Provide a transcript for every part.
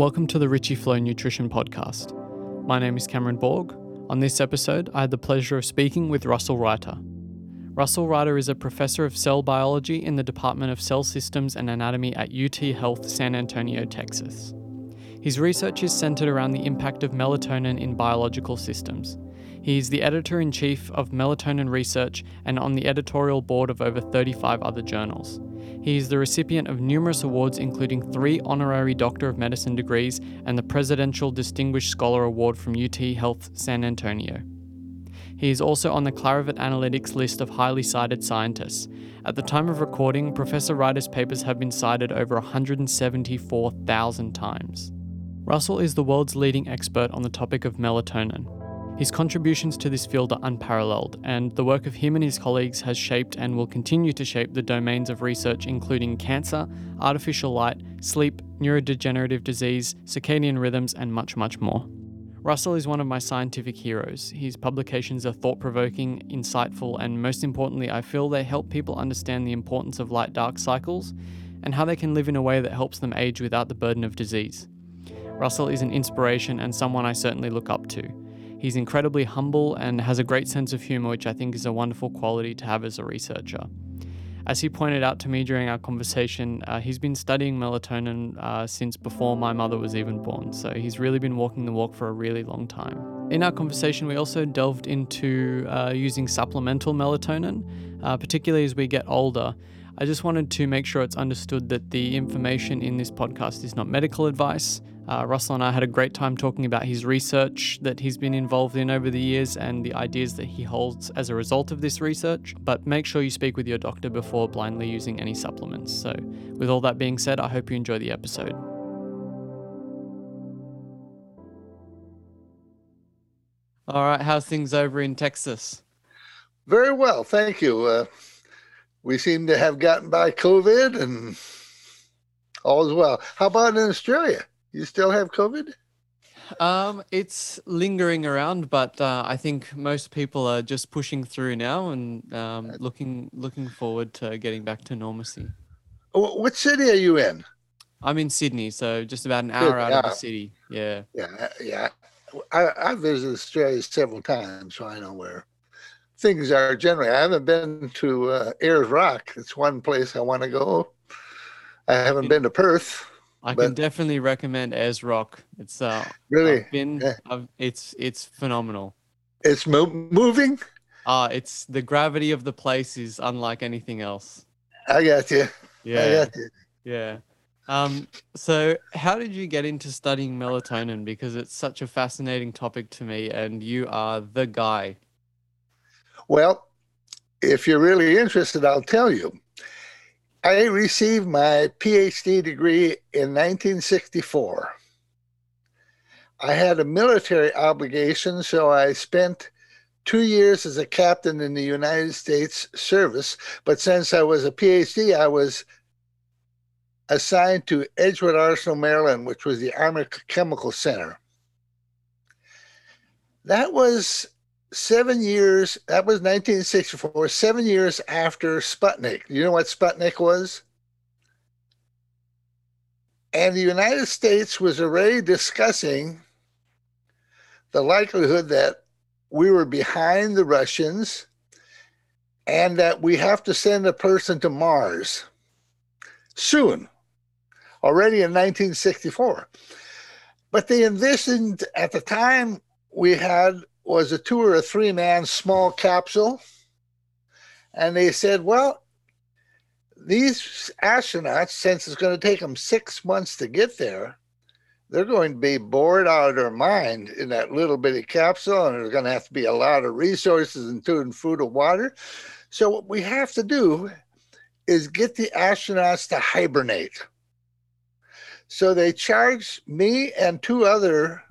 Welcome to the Richie Flow Nutrition Podcast. My name is Cameron Borg. On this episode, I had the pleasure of speaking with Russell Reiter. Russell Reiter is a professor of cell biology in the Department of Cell Systems and Anatomy at UT Health San Antonio, Texas. His research is centered around the impact of melatonin in biological systems. He is the editor in chief of Melatonin Research and on the editorial board of over 35 other journals. He is the recipient of numerous awards, including three honorary Doctor of Medicine degrees and the Presidential Distinguished Scholar Award from UT Health San Antonio. He is also on the Clarivate Analytics list of highly cited scientists. At the time of recording, Professor Reiter's papers have been cited over 174,000 times. Russell is the world's leading expert on the topic of melatonin. His contributions to this field are unparalleled, and the work of him and his colleagues has shaped and will continue to shape the domains of research including cancer, artificial light, sleep, neurodegenerative disease, circadian rhythms, and much, much more. Russell is one of my scientific heroes. His publications are thought provoking, insightful, and most importantly, I feel they help people understand the importance of light dark cycles and how they can live in a way that helps them age without the burden of disease. Russell is an inspiration and someone I certainly look up to. He's incredibly humble and has a great sense of humour, which I think is a wonderful quality to have as a researcher. As he pointed out to me during our conversation, uh, he's been studying melatonin uh, since before my mother was even born, so he's really been walking the walk for a really long time. In our conversation, we also delved into uh, using supplemental melatonin, uh, particularly as we get older. I just wanted to make sure it's understood that the information in this podcast is not medical advice. Uh, Russell and I had a great time talking about his research that he's been involved in over the years and the ideas that he holds as a result of this research. But make sure you speak with your doctor before blindly using any supplements. So, with all that being said, I hope you enjoy the episode. All right, how's things over in Texas? Very well, thank you. Uh, we seem to have gotten by COVID and all is well. How about in Australia? You still have COVID? Um, it's lingering around, but uh, I think most people are just pushing through now and um, looking looking forward to getting back to normalcy. What city are you in? I'm in Sydney, so just about an hour out of the city. Yeah. Yeah, yeah. I, I visited Australia several times, so I know where things are generally. I haven't been to uh, Ayers Rock. It's one place I want to go. I haven't been to Perth. I but, can definitely recommend Ayers Rock. It's uh really I've been yeah. I've, it's it's phenomenal. It's mo- moving. Uh it's the gravity of the place is unlike anything else. I got you. Yeah. I got you. Yeah. Um, so how did you get into studying melatonin? Because it's such a fascinating topic to me, and you are the guy. Well, if you're really interested, I'll tell you. I received my PhD degree in 1964. I had a military obligation, so I spent two years as a captain in the United States service. But since I was a PhD, I was assigned to Edgewood Arsenal, Maryland, which was the Army Chemical Center. That was seven years, that was 1964, seven years after Sputnik. You know what Sputnik was? And the United States was already discussing the likelihood that we were behind the Russians and that we have to send a person to Mars soon, already in 1964. But they envisioned at the time we had was a two or a three man small capsule. And they said, well, these astronauts, since it's going to take them six months to get there, they're going to be bored out of their mind in that little bitty capsule, and there's going to have to be a lot of resources, including food and water. So, what we have to do is get the astronauts to hibernate. So, they charged me and two other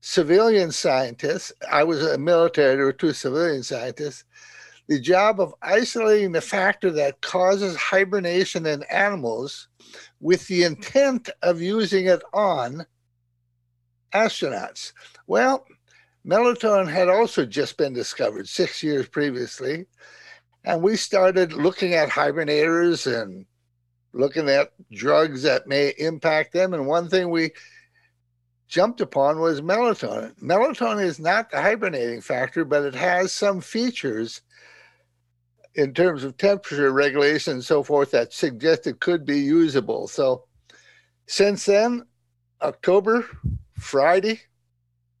civilian scientists, I was a military, there were two civilian scientists, the job of isolating the factor that causes hibernation in animals with the intent of using it on astronauts. Well, melatonin had also just been discovered six years previously. And we started looking at hibernators and looking at drugs that may impact them. And one thing we jumped upon was melatonin. Melatonin is not the hibernating factor, but it has some features in terms of temperature regulation and so forth that suggest it could be usable. So since then, October, Friday,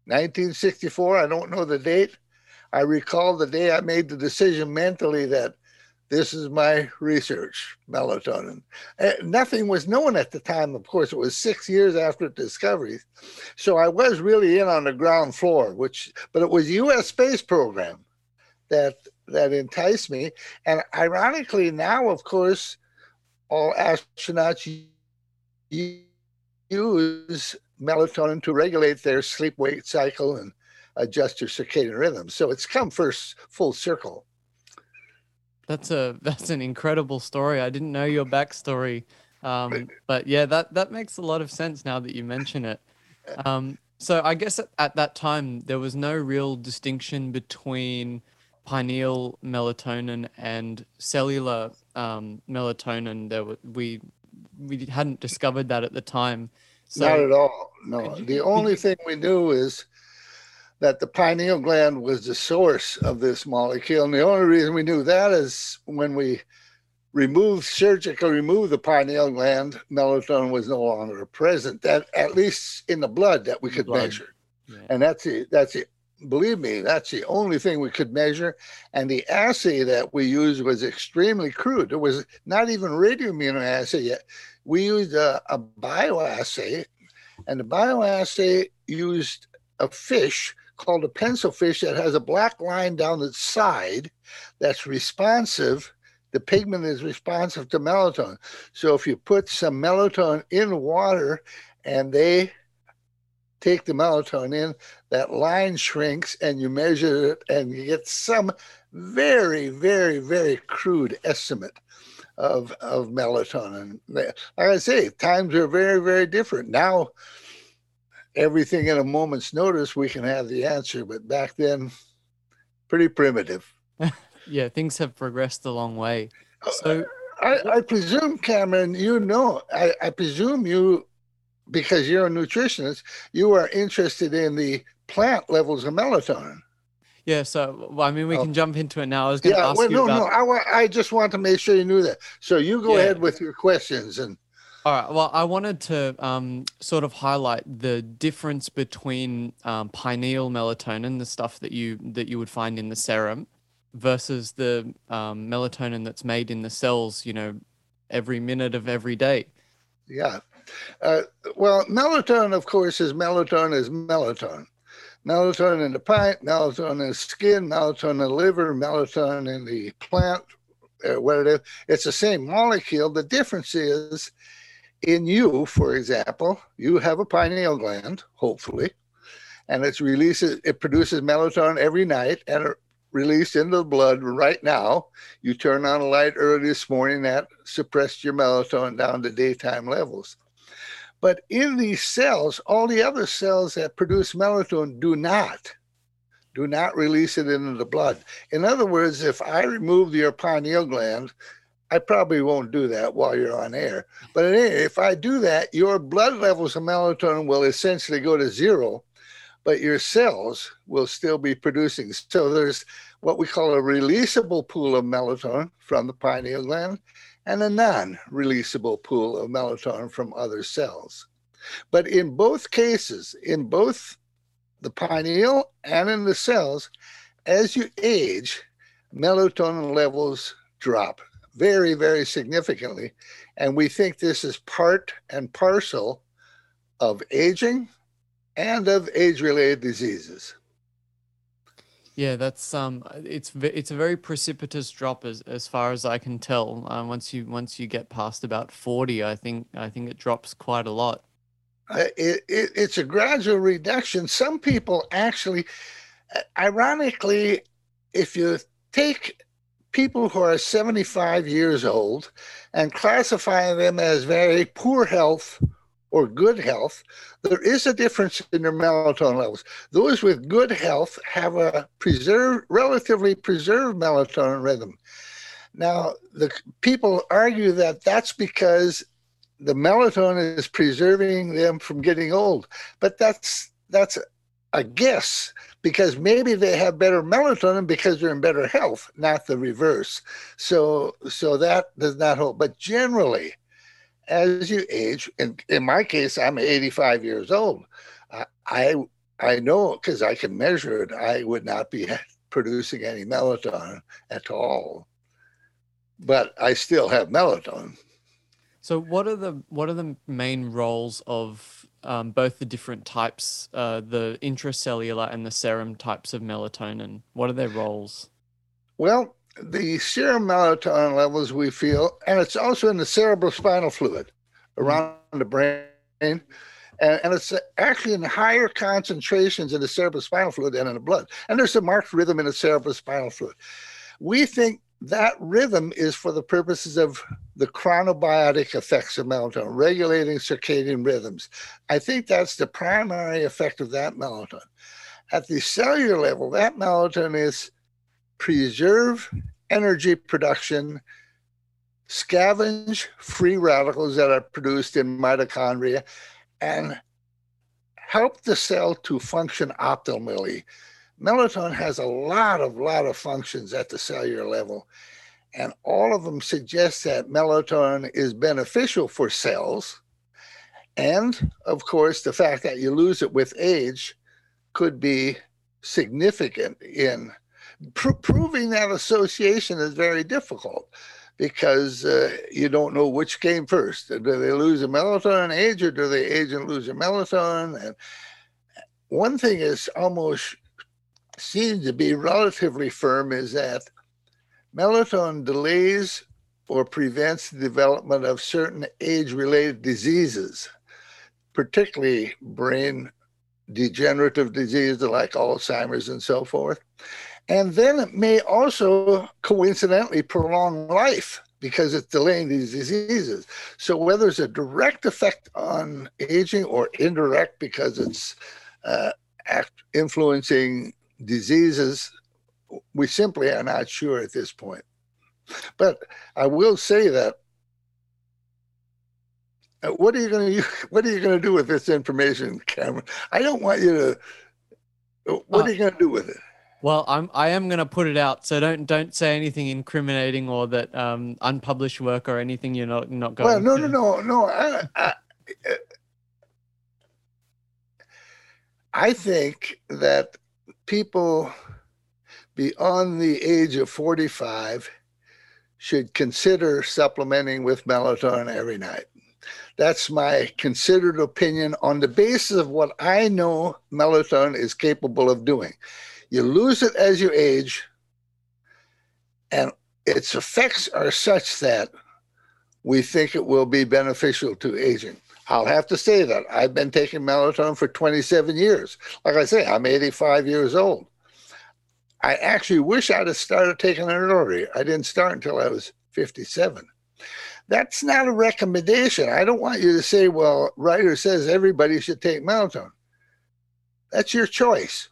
1964, I don't know the date. I recall the day I made the decision mentally that this is my research, melatonin. Nothing was known at the time, of course. It was six years after discovery. So I was really in on the ground floor, which, but it was U.S. space program that that enticed me. And ironically, now, of course, all astronauts use melatonin to regulate their sleep wake cycle and adjust their circadian rhythm. So it's come first full circle. That's a that's an incredible story. I didn't know your backstory, um, but yeah, that that makes a lot of sense now that you mention it. Um, so I guess at, at that time there was no real distinction between pineal melatonin and cellular um, melatonin. There were, we we hadn't discovered that at the time. So, Not at all. No. The only thing we knew is that the pineal gland was the source of this molecule. And the only reason we knew that is when we removed, surgically removed the pineal gland, melatonin was no longer present, that at least in the blood that we could blood. measure. Yeah. And that's the, that's the, believe me, that's the only thing we could measure. And the assay that we used was extremely crude. It was not even radioimmunoassay yet. We used a, a bioassay, and the bioassay used a fish called a pencil fish that has a black line down its side that's responsive. The pigment is responsive to melatonin. So if you put some melatonin in water and they take the melatonin in, that line shrinks and you measure it and you get some very, very, very crude estimate of, of melatonin. Like I say, times are very, very different. Now everything in a moment's notice, we can have the answer. But back then, pretty primitive. yeah, things have progressed a long way. Oh, so I, I presume, Cameron, you know, I, I presume you, because you're a nutritionist, you are interested in the plant levels of melatonin. Yeah, so well, I mean, we oh. can jump into it now. I was going to yeah, ask well, you no, about... no, I, I just want to make sure you knew that. So you go yeah. ahead with your questions and. All right. Well, I wanted to um, sort of highlight the difference between um, pineal melatonin, the stuff that you that you would find in the serum, versus the um, melatonin that's made in the cells. You know, every minute of every day. Yeah. Uh, well, melatonin, of course, is melatonin is melatonin. Melatonin in the pint, melatonin in the skin, melatonin in the liver, melatonin in the plant, uh, what it is. It's the same molecule. The difference is in you, for example, you have a pineal gland, hopefully, and it's releases it produces melatonin every night and it released into the blood right now. You turn on a light early this morning that suppressed your melatonin down to daytime levels. But in these cells, all the other cells that produce melatonin do not do not release it into the blood. In other words, if I remove your pineal gland, I probably won't do that while you're on air. But if I do that, your blood levels of melatonin will essentially go to zero, but your cells will still be producing. So there's what we call a releasable pool of melatonin from the pineal gland and a non releasable pool of melatonin from other cells. But in both cases, in both the pineal and in the cells, as you age, melatonin levels drop very, very significantly. And we think this is part and parcel of aging and of age-related diseases. Yeah, that's um, it's it's a very precipitous drop as as far as I can tell. Uh, once you once you get past about forty, I think I think it drops quite a lot. Uh, it, it, it's a gradual reduction. Some people actually, ironically, if you take people who are 75 years old and classifying them as very poor health or good health, there is a difference in their melatonin levels. Those with good health have a preserved, relatively preserved melatonin rhythm. Now, the people argue that that's because the melatonin is preserving them from getting old. But that's that's a guess because maybe they have better melatonin because they're in better health, not the reverse. So so that does not hold. But generally, as you age, in, in my case, I'm 85 years old. I I know because I can measure it. I would not be producing any melatonin at all, but I still have melatonin. So, what are the what are the main roles of um, both the different types, uh, the intracellular and the serum types of melatonin? What are their roles? Well, the serum melatonin levels we feel, and it's also in the cerebrospinal fluid around the brain, and, and, it's actually in higher concentrations in the cerebrospinal fluid than in the blood. And there's a marked rhythm in the cerebrospinal fluid. We think that rhythm is for the purposes of the chronobiotic effects of melatonin, regulating circadian rhythms. I think that's the primary effect of that melatonin. At the cellular level, that melatonin is preserve energy production, scavenge free radicals that are produced in mitochondria, and help the cell to function optimally melatonin has a lot of lot of functions at the cellular level and all of them suggest that melatonin is beneficial for cells. And of course the fact that you lose it with age could be significant in pr- proving that association is very difficult because uh, you don't know which came first. Do they lose a melatonin age or do they age and lose a melatonin? And one thing is almost seems to be relatively firm is that melatonin delays or prevents the development of certain age related diseases, particularly brain degenerative diseases like Alzheimer's and so forth. And then it may also coincidentally prolong life because it's delaying these diseases. So whether it's a direct effect on aging or indirect because it's uh, influencing diseases, we simply are not sure at this point. But I will say that uh, what are you going to what are you going to do with this information, Cameron? I don't want you to. Uh, what uh, are you going to do with it? Well, I'm I am going to put it out. So don't don't say anything incriminating or that um, unpublished work or anything you're not not going. Well, no, to. no, no, no. I, I, I think that people beyond the age of 45 should consider supplementing with melatonin every night. That's my considered opinion on the basis of what I know melatonin is capable of doing. You lose it as you age, and its effects are such that we think it will be beneficial to aging. I'll have to say that I've been taking melatonin for 27 years. Like I say, I'm 85 years old. I actually wish I'd have started taking it earlier. I didn't start until I was 57. That's not a recommendation. I don't want you to say, well, Reiter says everybody should take melatonin. That's your choice.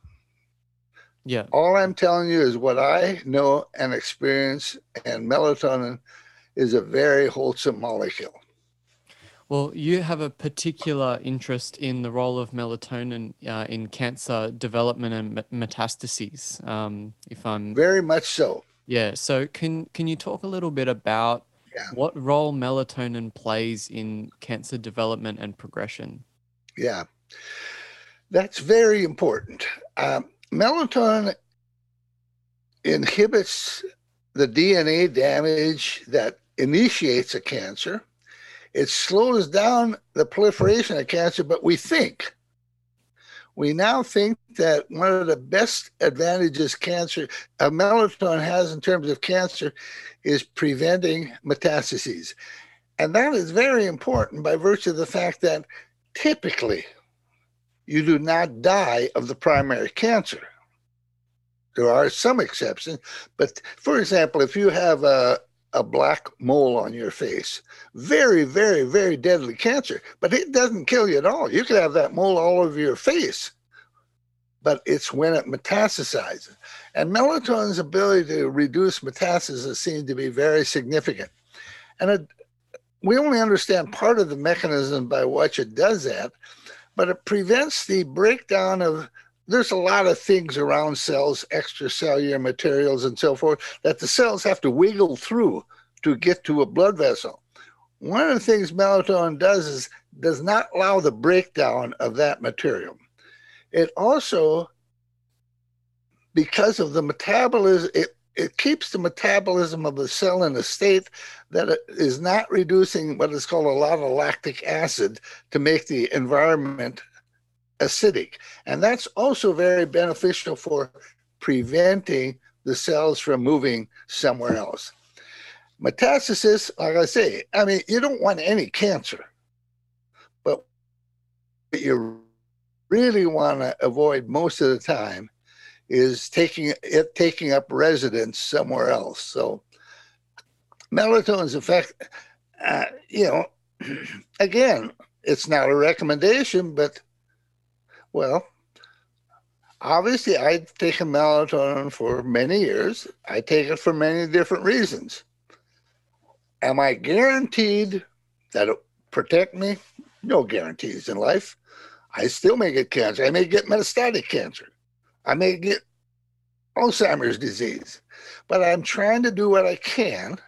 Yeah. All I'm telling you is what I know and experience, and melatonin is a very wholesome molecule. Well, you have a particular interest in the role of melatonin uh, in cancer development and metastases. Um, if I'm very much so. Yeah. So can can you talk a little bit about yeah. what role melatonin plays in cancer development and progression? Yeah, that's very important. Um, melatonin inhibits the DNA damage that initiates a cancer it slows down the proliferation of cancer, but we think, we now think that one of the best advantages cancer, uh, melatonin has in terms of cancer is preventing metastases. And that is very important by virtue of the fact that typically you do not die of the primary cancer. There are some exceptions, but for example, if you have a, a black mole on your face. Very, very, very deadly cancer, but it doesn't kill you at all. You could have that mole all over your face, but it's when it metastasizes. And melatonin's ability to reduce metastasis seems to be very significant. And a, we only understand part of the mechanism by which it does that, but it prevents the breakdown of there's a lot of things around cells, extracellular materials and so forth, that the cells have to wiggle through to get to a blood vessel. One of the things melatonin does is does not allow the breakdown of that material. It also, because of the metabolism, it, it keeps the metabolism of the cell in a state that is not reducing what is called a lot of lactic acid to make the environment acidic. And that's also very beneficial for preventing the cells from moving somewhere else. Metastasis, like I say, I mean, you don't want any cancer, but what you really want to avoid most of the time is taking it taking up residence somewhere else. So melatonin's effect, uh, you know, again, it's not a recommendation, but well, obviously, I've taken melatonin for many years. I take it for many different reasons. Am I guaranteed that it protect me? No guarantees in life. I still may get cancer. I may get metastatic cancer. I may get Alzheimer's disease. But I'm trying to do what I can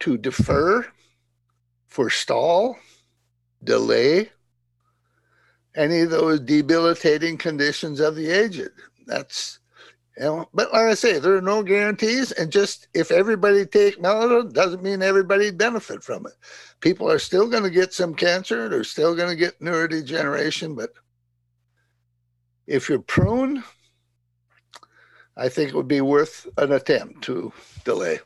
to defer, forestall, delay, any of those debilitating conditions of the aged. That's you know, but like I say, there are no guarantees, and just if everybody take melatonin doesn't mean everybody benefit from it. People are still going to get some cancer, they're still going to get neurodegeneration, but if you're prone, I think it would be worth an attempt to delay.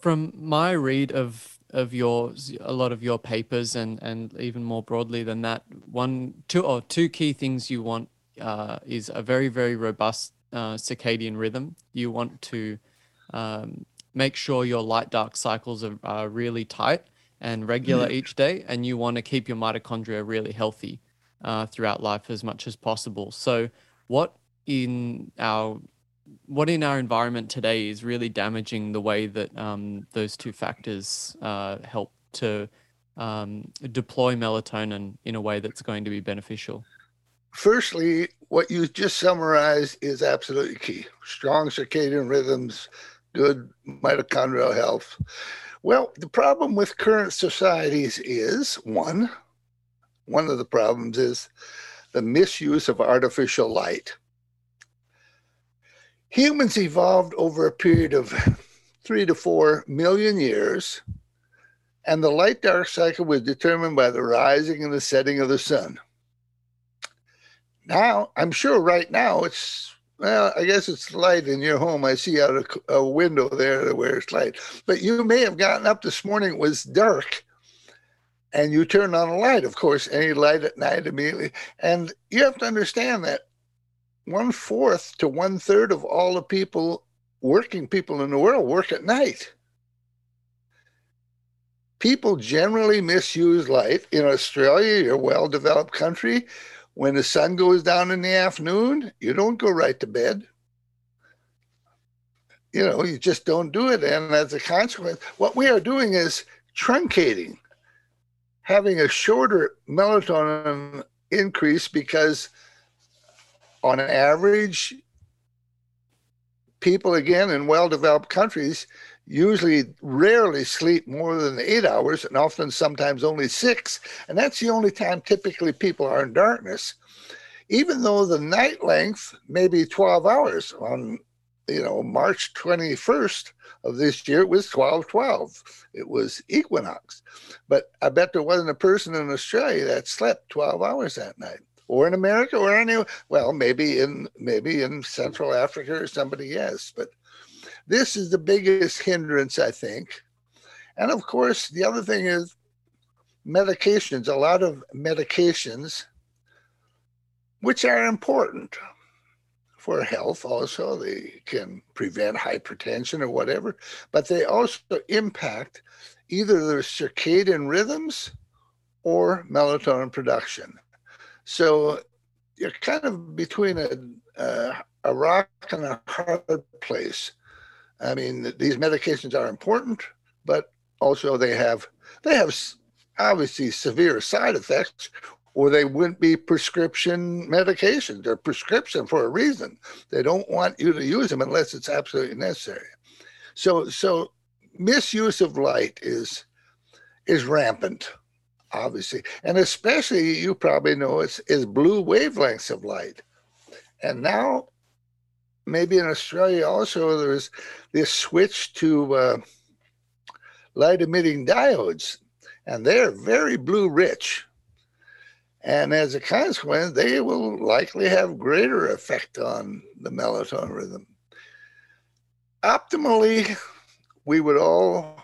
From my read of of your a lot of your papers and and even more broadly than that one two or two key things you want uh, is a very very robust uh, circadian rhythm you want to um, make sure your light dark cycles are, are really tight and regular mm. each day and you want to keep your mitochondria really healthy uh, throughout life as much as possible so what in our what in our environment today is really damaging the way that um, those two factors uh, help to um, deploy melatonin in a way that's going to be beneficial? Firstly, what you just summarized is absolutely key. Strong circadian rhythms, good mitochondrial health. Well, the problem with current societies is one, one of the problems is the misuse of artificial light humans evolved over a period of three to four million years, and the light dark cycle was determined by the rising and the setting of the sun. Now, I'm sure right now it's, well, I guess it's light in your home. I see out a, a window there where it's light. But you may have gotten up this morning, it was dark, and you turn on a light, of course, any light at night immediately. And you have to understand that one fourth to one third of all the people, working people in the world, work at night. People generally misuse light. In Australia, you're a well developed country. When the sun goes down in the afternoon, you don't go right to bed. You know, you just don't do it. And as a consequence, what we are doing is truncating, having a shorter melatonin increase because on average, people again in well-developed countries usually rarely sleep more than eight hours and often sometimes only six and that's the only time typically people are in darkness. Even though the night length may be 12 hours on you know march 21st of this year it was 12 12 it was equinox. But i bet there wasn't a person in australia that slept 12 hours that night or in America or any well maybe in maybe in Central Africa or somebody yes but this is the biggest hindrance I think. And of course the other thing is medications a lot of medications which are important for health also. They can prevent hypertension or whatever but they also impact either the circadian rhythms or melatonin production so you're kind of between a, uh, a rock and a hard place. I mean, these medications are important, but also they have They have obviously severe side effects, or they wouldn't be prescription medications. They're prescription for a reason. They don't want you to use them unless it's absolutely necessary. So, so misuse of light is is rampant, obviously, and especially you probably know it's is blue wavelengths of light. And now, maybe in Australia also, there's this switch to uh, light emitting diodes, and they're very blue rich. And as a consequence, they will likely have greater effect on the melatonin rhythm. Optimally, we would all,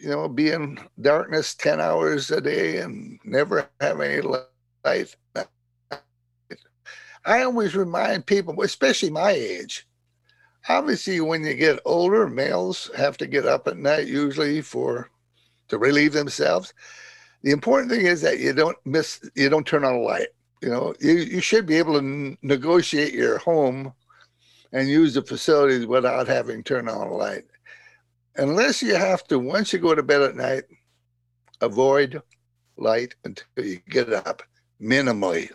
you know, be in darkness 10 hours a day and never have any light. I always remind people, especially my age, obviously when you get older, males have to get up at night usually for to relieve themselves. The important thing is that you don't miss, you don't turn on a light. You know, you, you should be able to n- negotiate your home and use the facilities without having turn on a light. Unless you have to, once you go to bed at night, avoid light until you get up minimally,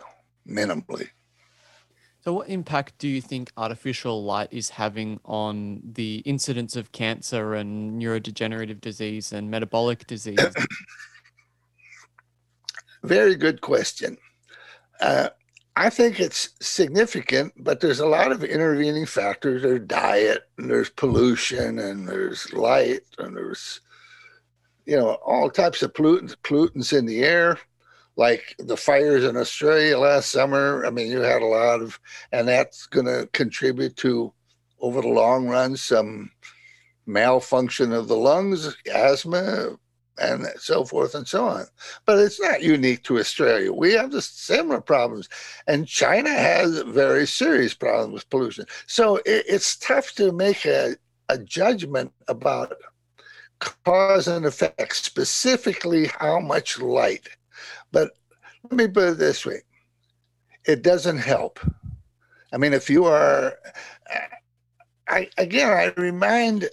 minimally. So, what impact do you think artificial light is having on the incidence of cancer and neurodegenerative disease and metabolic disease? Very good question. Uh, I think it's significant, but there's a lot of intervening factors. There's diet, and there's pollution, and there's light, and there's you know all types of pollutants, pollutants in the air like the fires in Australia last summer. I mean, you had a lot of, and that's going to contribute to, over the long run, some malfunction of the lungs, asthma, and so forth and so on. But it's not unique to Australia. We have the similar problems, and China has very serious problems with pollution. So it, it's tough to make a, a judgment about cause and effect, specifically how much light but let me put it this way it doesn't help. I mean, if you are, I, again, I remind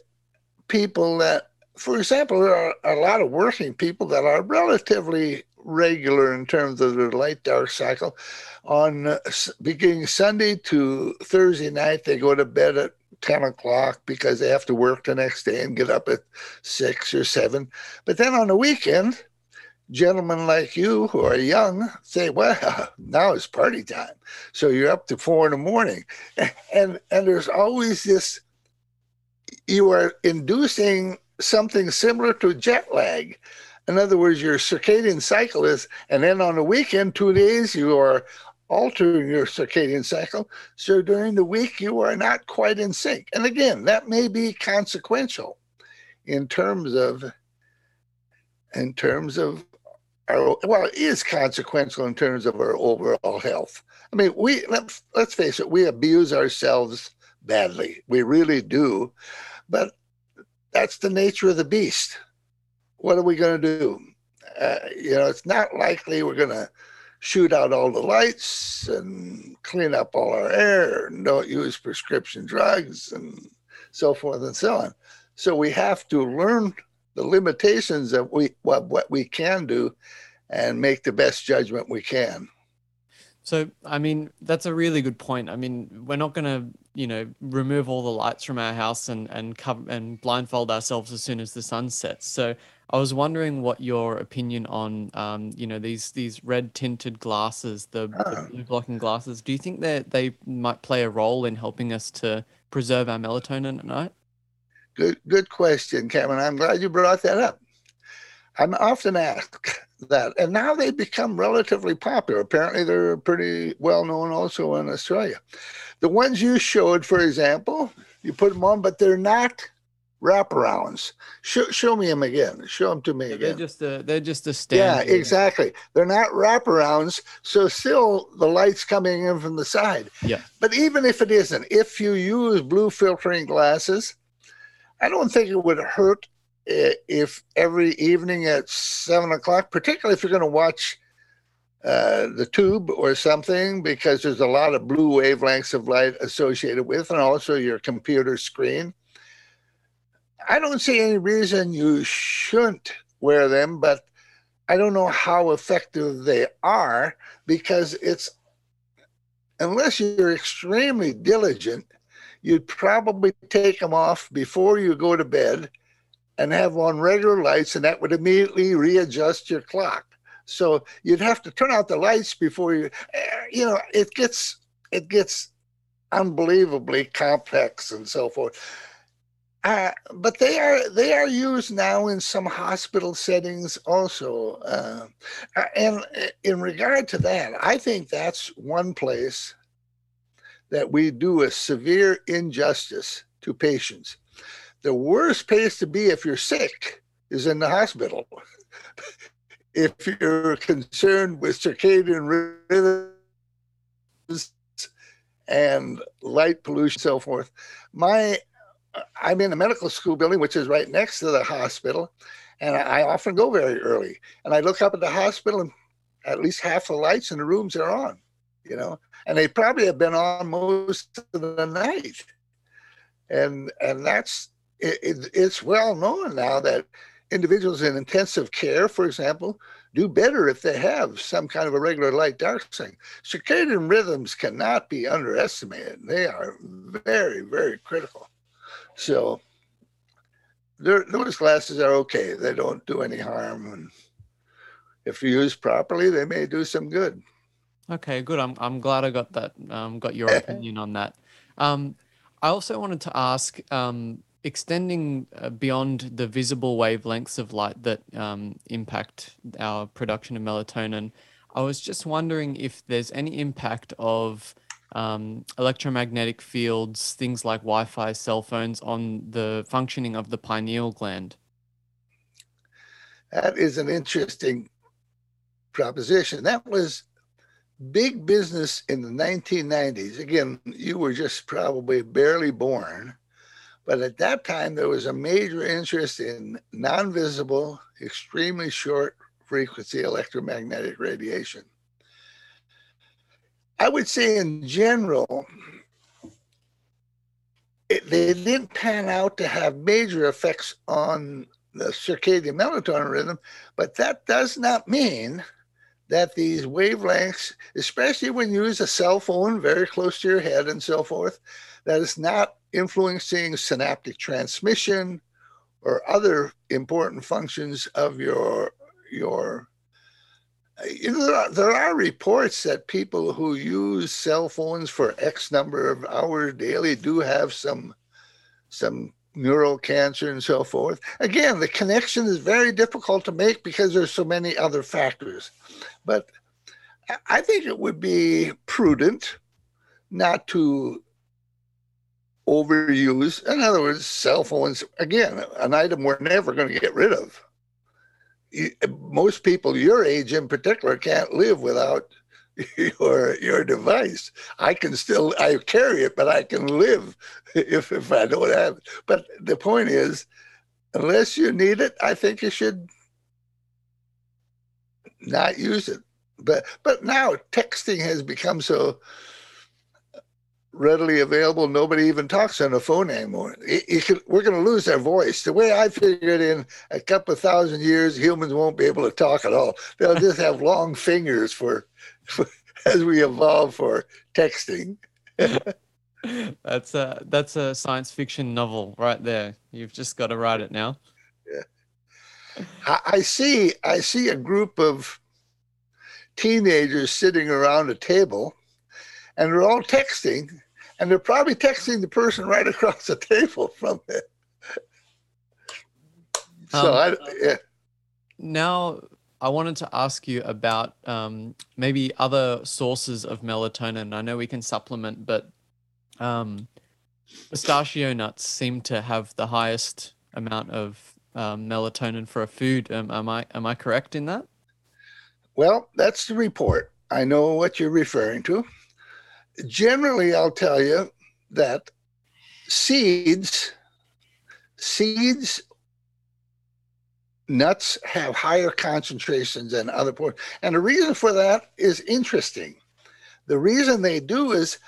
people that, for example, there are a lot of working people that are relatively regular in terms of their light dark cycle. On uh, beginning Sunday to Thursday night, they go to bed at 10 o'clock because they have to work the next day and get up at six or seven. But then on the weekend, gentlemen like you who are young say, well, now it's party time. So you're up to four in the morning. And, and there's always this, you are inducing something similar to jet lag. In other words, your circadian cycle is, and then on the weekend, two days, you are altering your circadian cycle. So during the week, you are not quite in sync. And again, that may be consequential in terms of in terms of our, well, it is consequential in terms of our overall health. I mean, we let's let's face it, we abuse ourselves badly. We really do, but that's the nature of the beast. What are we going to do? Uh, you know, it's not likely we're going to shoot out all the lights and clean up all our air and don't use prescription drugs and so forth and so on. So we have to learn the limitations of we what, what we can do and make the best judgment we can. So, I mean, that's a really good point. I mean, we're not going to, you know, remove all the lights from our house and and cover and blindfold ourselves as soon as the sun sets. So, I was wondering what your opinion on, um, you know, these these red tinted glasses, the, the ah. blue blocking glasses. Do you think that they might play a role in helping us to preserve our melatonin at night? Good, good question, Cameron. I'm glad you brought that up. I'm often asked that, and now they've become relatively popular. Apparently, they're pretty well known also in Australia. The ones you showed, for example, you put them on, but they're not wraparounds. Show, show me them again. Show them to me yeah, again. They're just a they're just a stand. Yeah, exactly. They're not wraparounds, so still the light's coming in from the side. Yeah. But even if it isn't, if you use blue filtering glasses, I don't think it would hurt if every evening at seven o'clock, particularly if you're going to watch uh, the tube or something, because there's a lot of blue wavelengths of light associated with, and also your computer screen. I don't see any reason you shouldn't wear them, but I don't know how effective they are because it's unless you're extremely diligent, you'd probably take them off before you go to bed and have on regular lights, and that would immediately readjust your clock. So you'd have to turn out the lights before you, eh, you know, it gets it gets unbelievably complex and so forth. Uh, but they are they are used now in some hospital settings also. Uh, uh and in regard to that, I think that's one place that we do a severe injustice to patients. The worst place to be if you're sick is in the hospital. if you're concerned with circadian rhythms and light pollution, so forth. My I'm in a medical school building, which is right next to the hospital, and I often go very early. And I look up at the hospital, and at least half the lights in the rooms are on, you know, and they probably have been on most of the night. And and that's it, it, it's well known now that individuals in intensive care, for example, do better if they have some kind of a regular light dark thing. Circadian rhythms cannot be underestimated. They are very, very critical. So those glasses are okay. They don't do any harm. And if used properly, they may do some good. Okay, good. I'm I'm glad I got that. Um, got your opinion on that. Um, I also wanted to ask, um, extending uh, beyond the visible wavelengths of light that um, impact our production of melatonin. I was just wondering if there's any impact of um, electromagnetic fields, things like Wi Fi, cell phones, on the functioning of the pineal gland? That is an interesting proposition. That was big business in the 1990s. Again, you were just probably barely born. But at that time, there was a major interest in non visible, extremely short frequency electromagnetic radiation. I would say in general, it, they didn't pan out to have major effects on the circadian melatonin rhythm, but that does not mean that these wavelengths, especially when you use a cell phone very close to your head and so forth, that is not influencing synaptic transmission or other important functions of your your you know, there are, there are reports that people who use cell phones for X number of hours daily do have some some neural cancer and so forth. Again, the connection is very difficult to make because there's so many other factors. But I think it would be prudent not to overuse. In other words, cell phones, again, an item we're never going to get rid of most people your age in particular can't live without your your device. I can still I carry it, but I can live if if I don't have it. But the point is, unless you need it, I think you should not use it. But but now texting has become so readily available. Nobody even talks on the phone anymore. It, it could, we're going to lose our voice. The way I figured in a couple of thousand years, humans won't be able to talk at all. They'll just have long fingers for, for as we evolve for texting. that's a that's a science fiction novel right there. You've just got to write it now. Yeah. I, I see. I see a group of teenagers sitting around a table and they're all texting and they're probably texting the person right across the table from it. So um, I, yeah. Now, I wanted to ask you about um, maybe other sources of melatonin. I know we can supplement, but um, pistachio nuts seem to have the highest amount of um, melatonin for a food. Um, am I am I correct in that? Well, that's the report. I know what you're referring to generally, I'll tell you that seeds, seeds, nuts have higher concentrations than other portions. And the reason for that is interesting. The reason they do is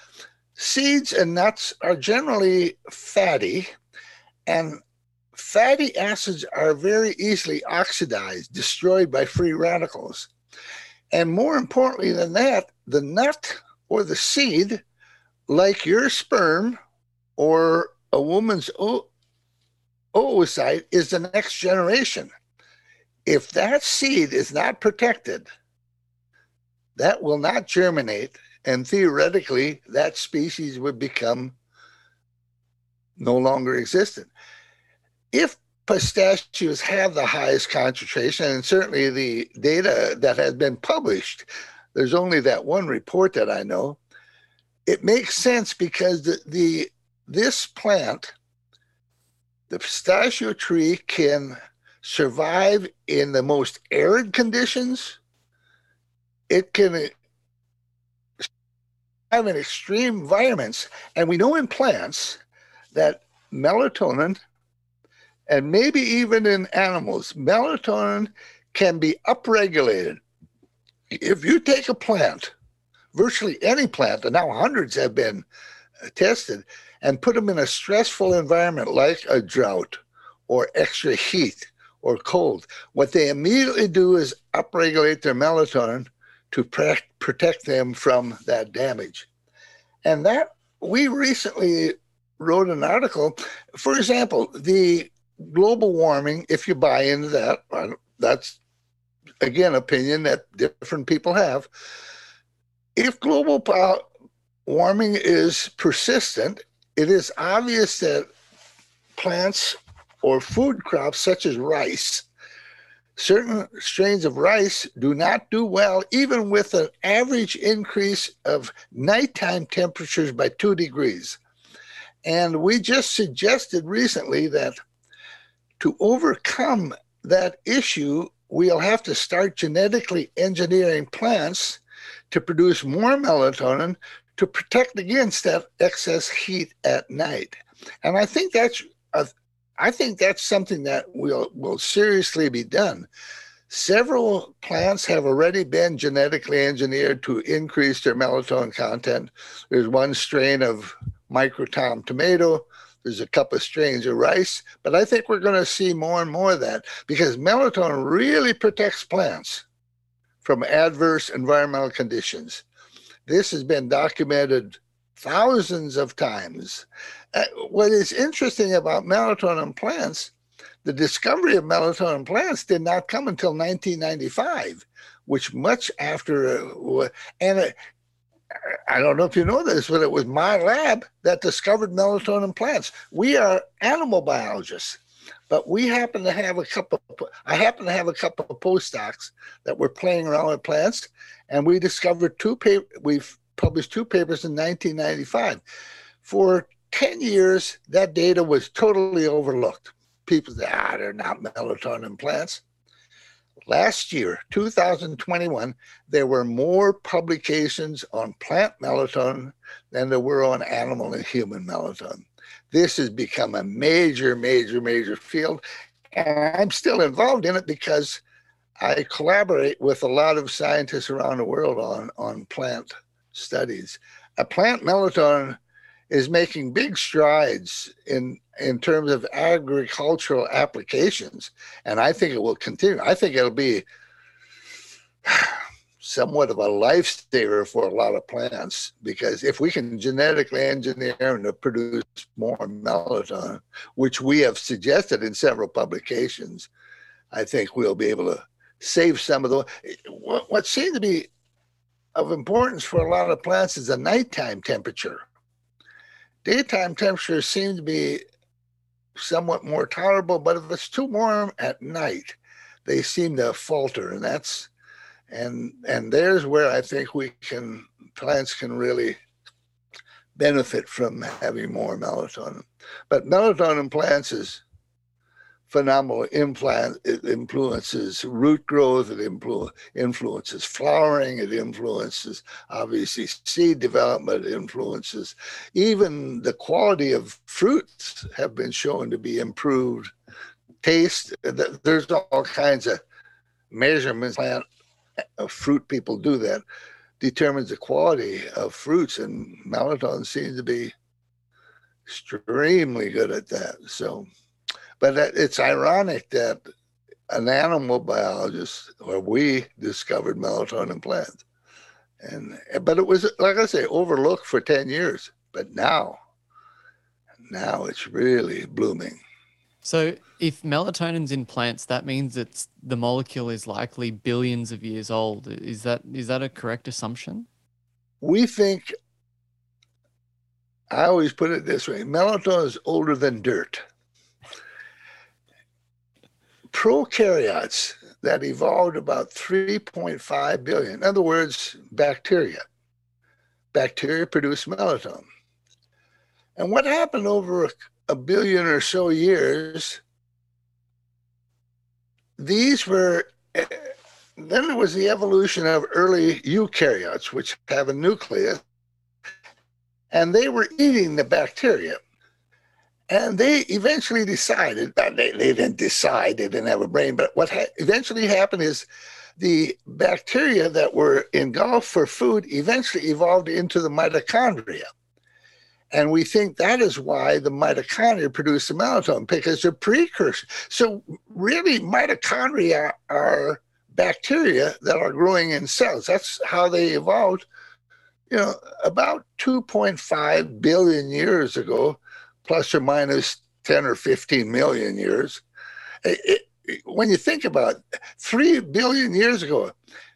seeds and nuts are generally fatty, and fatty acids are very easily oxidized, destroyed by free radicals. And more importantly than that, the nut or the seed, like your sperm or a woman's oocyte, is the next generation. If that seed is not protected, that will not germinate, and theoretically, that species would become no longer existent. If pistachios have the highest concentration, and certainly the data that has been published, there's only that one report that I know. It makes sense because the, the this plant, the pistachio tree, can survive in the most arid conditions. It can have in extreme environments, and we know in plants that melatonin and maybe even in animals, melatonin can be upregulated. If you take a plant, virtually any plant, and now hundreds have been uh, tested, and put them in a stressful environment like a drought or extra heat or cold, what they immediately do is upregulate their melatonin to pre- protect them from that damage. And that we recently wrote an article. For example, the global warming, if you buy into that, that's again opinion that different people have. If global warming is persistent, it is obvious that plants or food crops such as rice, certain strains of rice do not do well even with an average increase of nighttime temperatures by two degrees. And we just suggested recently that to overcome that issue, we'll have to start genetically engineering plants to produce more melatonin to protect against that excess heat at night. And I think that's a, I think that's something that will will seriously be done. Several plants have already been genetically engineered to increase their melatonin content. There's one strain of Micro-Tom tomato. There's a couple of strains of rice, but I think we're going to see more and more of that because melatonin really protects plants from adverse environmental conditions. This has been documented thousands of times. Uh, what is interesting about melatonin plants, the discovery of melatonin plants did not come until 1995, which much after, uh, and uh, I don't know if you know this, but it was my lab that discovered melatonin plants. We are animal biologists, but we happen to have a couple. Of, I happen to have a couple of postdocs that were playing around with plants, and we discovered two paper. We've published two papers in 1995. For 10 years, that data was totally overlooked. People say, ah, they're not melatonin plants last year, 2021, there were more publications on plant melatonin than there were on animal and human melatonin. This has become a major, major, major field. And I'm still involved in it because I collaborate with a lot of scientists around the world on, on plant studies. A plant melatonin is making big strides in in terms of agricultural applications and i think it will continue. I think it'll be somewhat of a lifesaver for a lot of plants because if we can genetically engineer to produce more melatonin which we have suggested in several publications i think we'll be able to save some of the what, what seems to be of importance for a lot of plants is the nighttime temperature. Daytime temperatures seem to be somewhat more tolerable, but if it's too warm at night, they seem to falter, and that's and and there's where I think we can plants can really benefit from having more melatonin. But melatonin plants is phenomenal implant. It influences root growth. It influ- influences flowering. It influences obviously seed development. It influences even the quality of fruits have been shown to be improved. Taste. There's all kinds of measurements. Plant of fruit people do that determines the quality of fruits, and melatonin seems to be extremely good at that. So But it's ironic that an animal biologist, or we discovered melatonin in plants. And but it was like I say, overlooked for 10 years. But now, now it's really blooming. So if melatonin's in plants, that means it's the molecule is likely billions of years old. Is that is that a correct assumption? We think I always put it this way melatonin is older than dirt. Prokaryotes that evolved about 3.5 billion, in other words, bacteria. Bacteria produce melatonin. And what happened over a billion or so years, these were, then there was the evolution of early eukaryotes, which have a nucleus and they were eating the bacteria. And they eventually decided, they, they didn't decide, they didn't have a brain, but what ha- eventually happened is the bacteria that were engulfed for food eventually evolved into the mitochondria. And we think that is why the mitochondria produce the melatonin because they're precursors. So, really, mitochondria are bacteria that are growing in cells. That's how they evolved you know, about 2.5 billion years ago, plus or minus 10 or 15 million years. It, it, when you think about it, 3 billion years ago,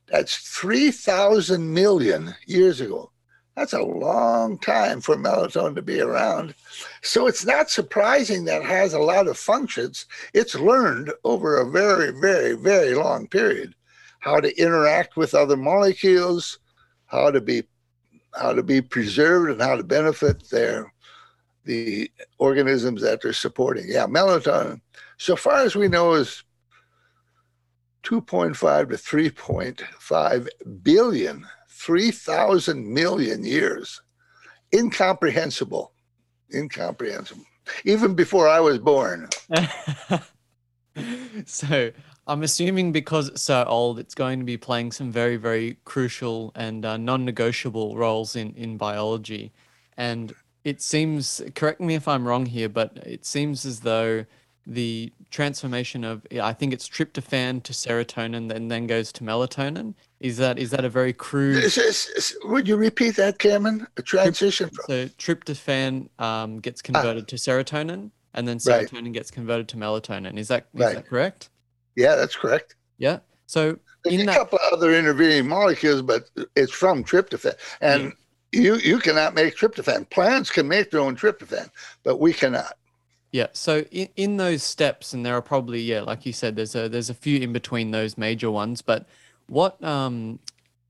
that's 3,000 million years ago. That's a long time for melatonin to be around. So it's not surprising that has a lot of functions. It's learned over a very, very, very long period how to interact with other molecules, how to be how to be preserved and how to benefit their the organisms that they're supporting. Yeah, melatonin, so far as we know, is 2.5 to 3.5 billion, 3,000 million years. Incomprehensible. Incomprehensible. Even before I was born. so I'm assuming because it's so old, it's going to be playing some very, very crucial and uh, non-negotiable roles in in biology. And it seems, correct me if I'm wrong here, but it seems as though the transformation of I think it's tryptophan to serotonin, and then goes to melatonin. Is that is that a very crude? Is, is, would you repeat that, Cameron? A transition. From... So tryptophan um, gets ah. converted ah. to serotonin, and then serotonin right. gets converted to melatonin. Is that is right. that correct? Yeah, that's correct. Yeah. So There's a that... couple of other intervening molecules, but it's from tryptophan. And yeah. You you cannot make tryptophan. Plants can make their own tryptophan, but we cannot. Yeah. So in, in those steps, and there are probably yeah, like you said, there's a there's a few in between those major ones. But what um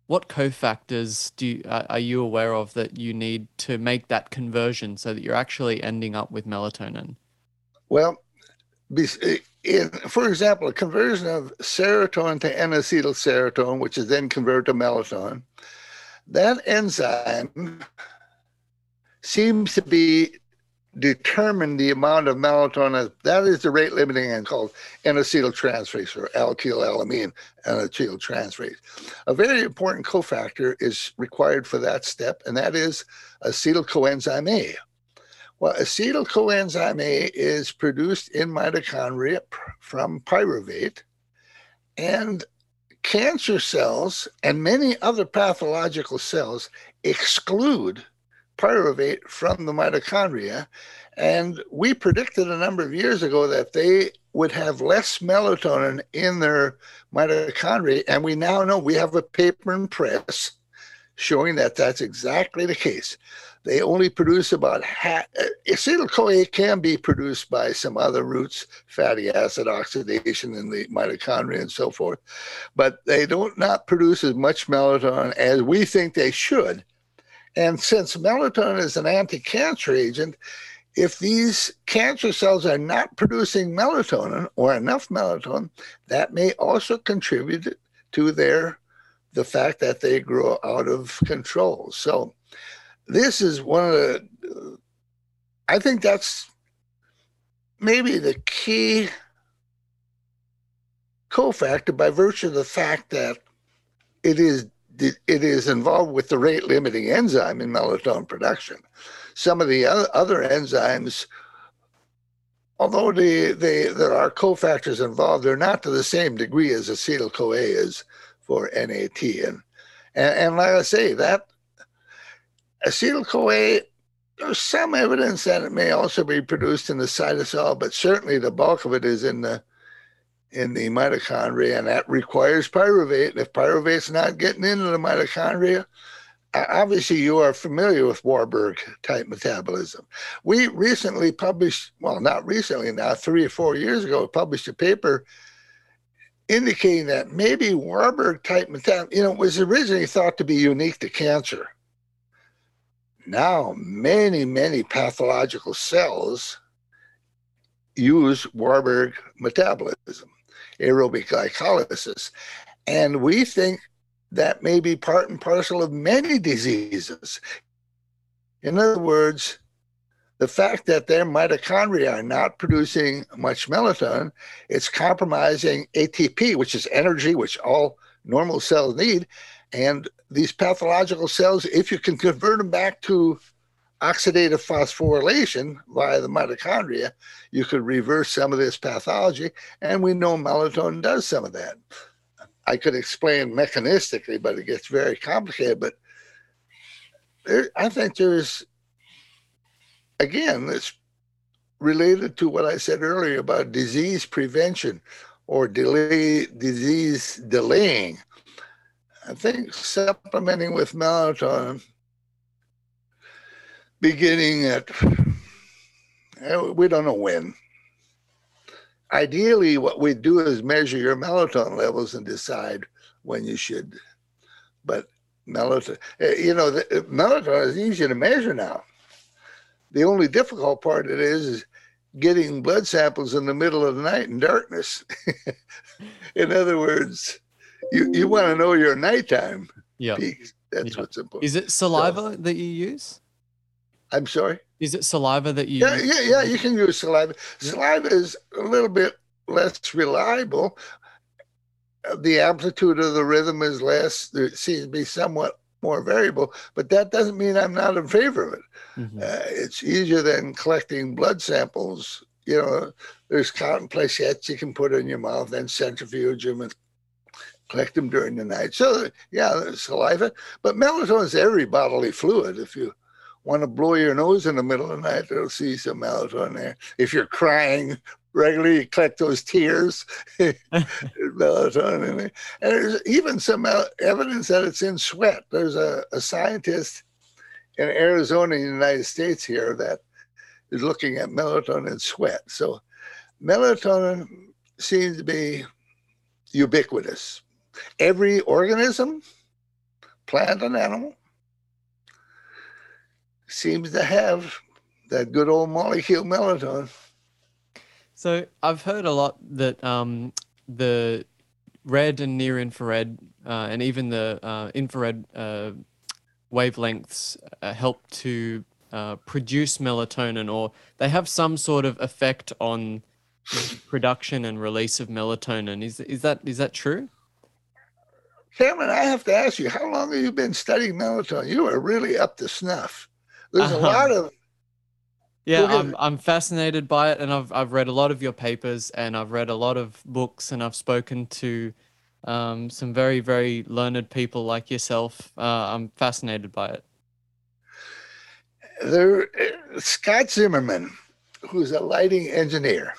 what cofactors do you, uh, are you aware of that you need to make that conversion so that you're actually ending up with melatonin? Well, in, for example, a conversion of serotonin to N-acetylserotonin, which is then converted to melatonin, that enzyme seems to be determine the amount of melatonin. That is the rate limiting enzyme called N-acetyltransferase or arylalkylamine N-acetyltransferase. A very important cofactor is required for that step, and that is acetyl coenzyme A. Well, acetyl coenzyme A is produced in mitochondria from pyruvate, and cancer cells and many other pathological cells exclude pyruvate from the mitochondria. And we predicted a number of years ago that they would have less melatonin in their mitochondria. And we now know we have a paper in press showing that that's exactly the case they only produce about half. Uh, Acetyl CoA can be produced by some other routes, fatty acid oxidation in the mitochondria and so forth, but they don't not produce as much melatonin as we think they should. And since melatonin is an anti-cancer agent, if these cancer cells are not producing melatonin or enough melatonin, that may also contribute to their the fact that they grow out of control. So this is one of the, I think that's maybe the key cofactor by virtue of the fact that it is it is involved with the rate limiting enzyme in melatonin production. Some of the other enzymes although they, the, there are cofactors involved, they're not to the same degree as acetyl CoA is for NAT. And, and, and like I say, that acetyl CoA, there's some evidence that it may also be produced in the cytosol, but certainly the bulk of it is in the in the mitochondria, and that requires pyruvate. And if pyruvate's not getting into the mitochondria, obviously you are familiar with Warburg type metabolism. We recently published, well, not recently now, three or four years ago, published a paper indicating that maybe Warburg type metabolism, you know, was originally thought to be unique to cancer. Now, many, many pathological cells use Warburg metabolism, aerobic glycolysis. And we think that may be part and parcel of many diseases. In other words, the fact that their mitochondria are not producing much melatonin, it's compromising ATP, which is energy, which all normal cells need. And these pathological cells, if you can convert them back to oxidative phosphorylation via the mitochondria, you could reverse some of this pathology. And we know melatonin does some of that. I could explain mechanistically, but it gets very complicated. But there, I think there's, again, it's related to what I said earlier about disease prevention or delay disease delaying. I think supplementing with melatonin beginning at eh, we don't know when ideally, what we do is measure your melatonin levels and decide when you should. But melatonin, eh, you know, the, melatonin is easy to measure now. The only difficult part it is is getting blood samples in the middle of the night in darkness. in other words, you, you want to know your nighttime yeah. peaks. That's yeah. what's important. Is it saliva so, that you use? I'm sorry? Is it saliva that you? Yeah, use? yeah, yeah. You can use saliva. Saliva is a little bit less reliable. The amplitude of the rhythm is less. There seems to be somewhat more variable, but that doesn't mean I'm not in favor of it. Mm-hmm. Uh, it's easier than collecting blood samples. You know, there's cotton placettes you can put in your mouth, then centrifuge them and collect them during the night. So, yeah, there's saliva. But melatonin is every bodily fluid. If you want to blow your nose in the middle of the night, they'll see some melatonin there. If you're crying regularly, you collect those tears, melatonin in there. And there's even some evidence that it's in sweat. There's a, a scientist in Arizona, in the United States here, that is looking at melatonin in sweat. So melatonin seems to be ubiquitous. Every organism, plant and animal, seems to have that good old molecule melatonin. So I've heard a lot that um, the red and near infrared uh, and even the uh, infrared uh, wavelengths uh, help to uh, produce melatonin or they have some sort of effect on production and release of melatonin. Is, is, that, is that true? Cameron, I have to ask you, how long have you been studying melatonin? You are really up to snuff. There's uh-huh. a lot of yeah, I'm I'm fascinated by it, and I've I've read a lot of your papers, and I've read a lot of books, and I've spoken to um, some very very learned people like yourself. Uh, I'm fascinated by it. There, uh, Scott Zimmerman, who's a lighting engineer.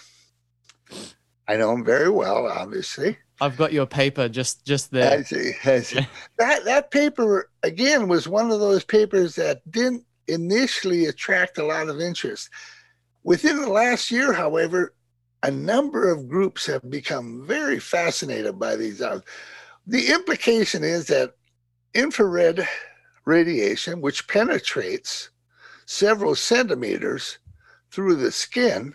I know him very well, obviously. I've got your paper just just there. I see. I see. that that paper again was one of those papers that didn't initially attract a lot of interest. Within the last year, however, a number of groups have become very fascinated by these. The implication is that infrared radiation, which penetrates several centimeters through the skin,